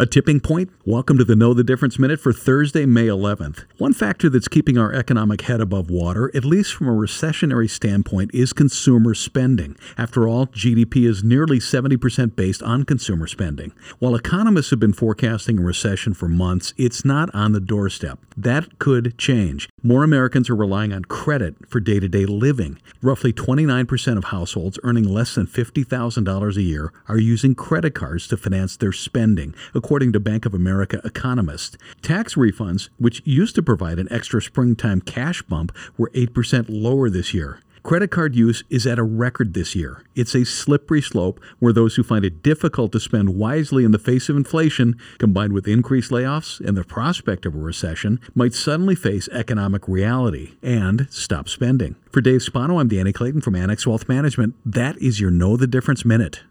A tipping point? Welcome to the Know the Difference Minute for Thursday, May 11th. One factor that's keeping our economic head above water, at least from a recessionary standpoint, is consumer spending. After all, GDP is nearly 70% based on consumer spending. While economists have been forecasting a recession for months, it's not on the doorstep. That could change. More Americans are relying on credit for day to day living. Roughly 29% of households earning less than $50,000 a year are using credit cards to finance their spending, according to Bank of America economists. Tax refunds, which used to provide an extra springtime cash bump, were 8% lower this year. Credit card use is at a record this year. It's a slippery slope where those who find it difficult to spend wisely in the face of inflation, combined with increased layoffs and the prospect of a recession, might suddenly face economic reality and stop spending. For Dave Spano, I'm Danny Clayton from Annex Wealth Management. That is your Know the Difference Minute.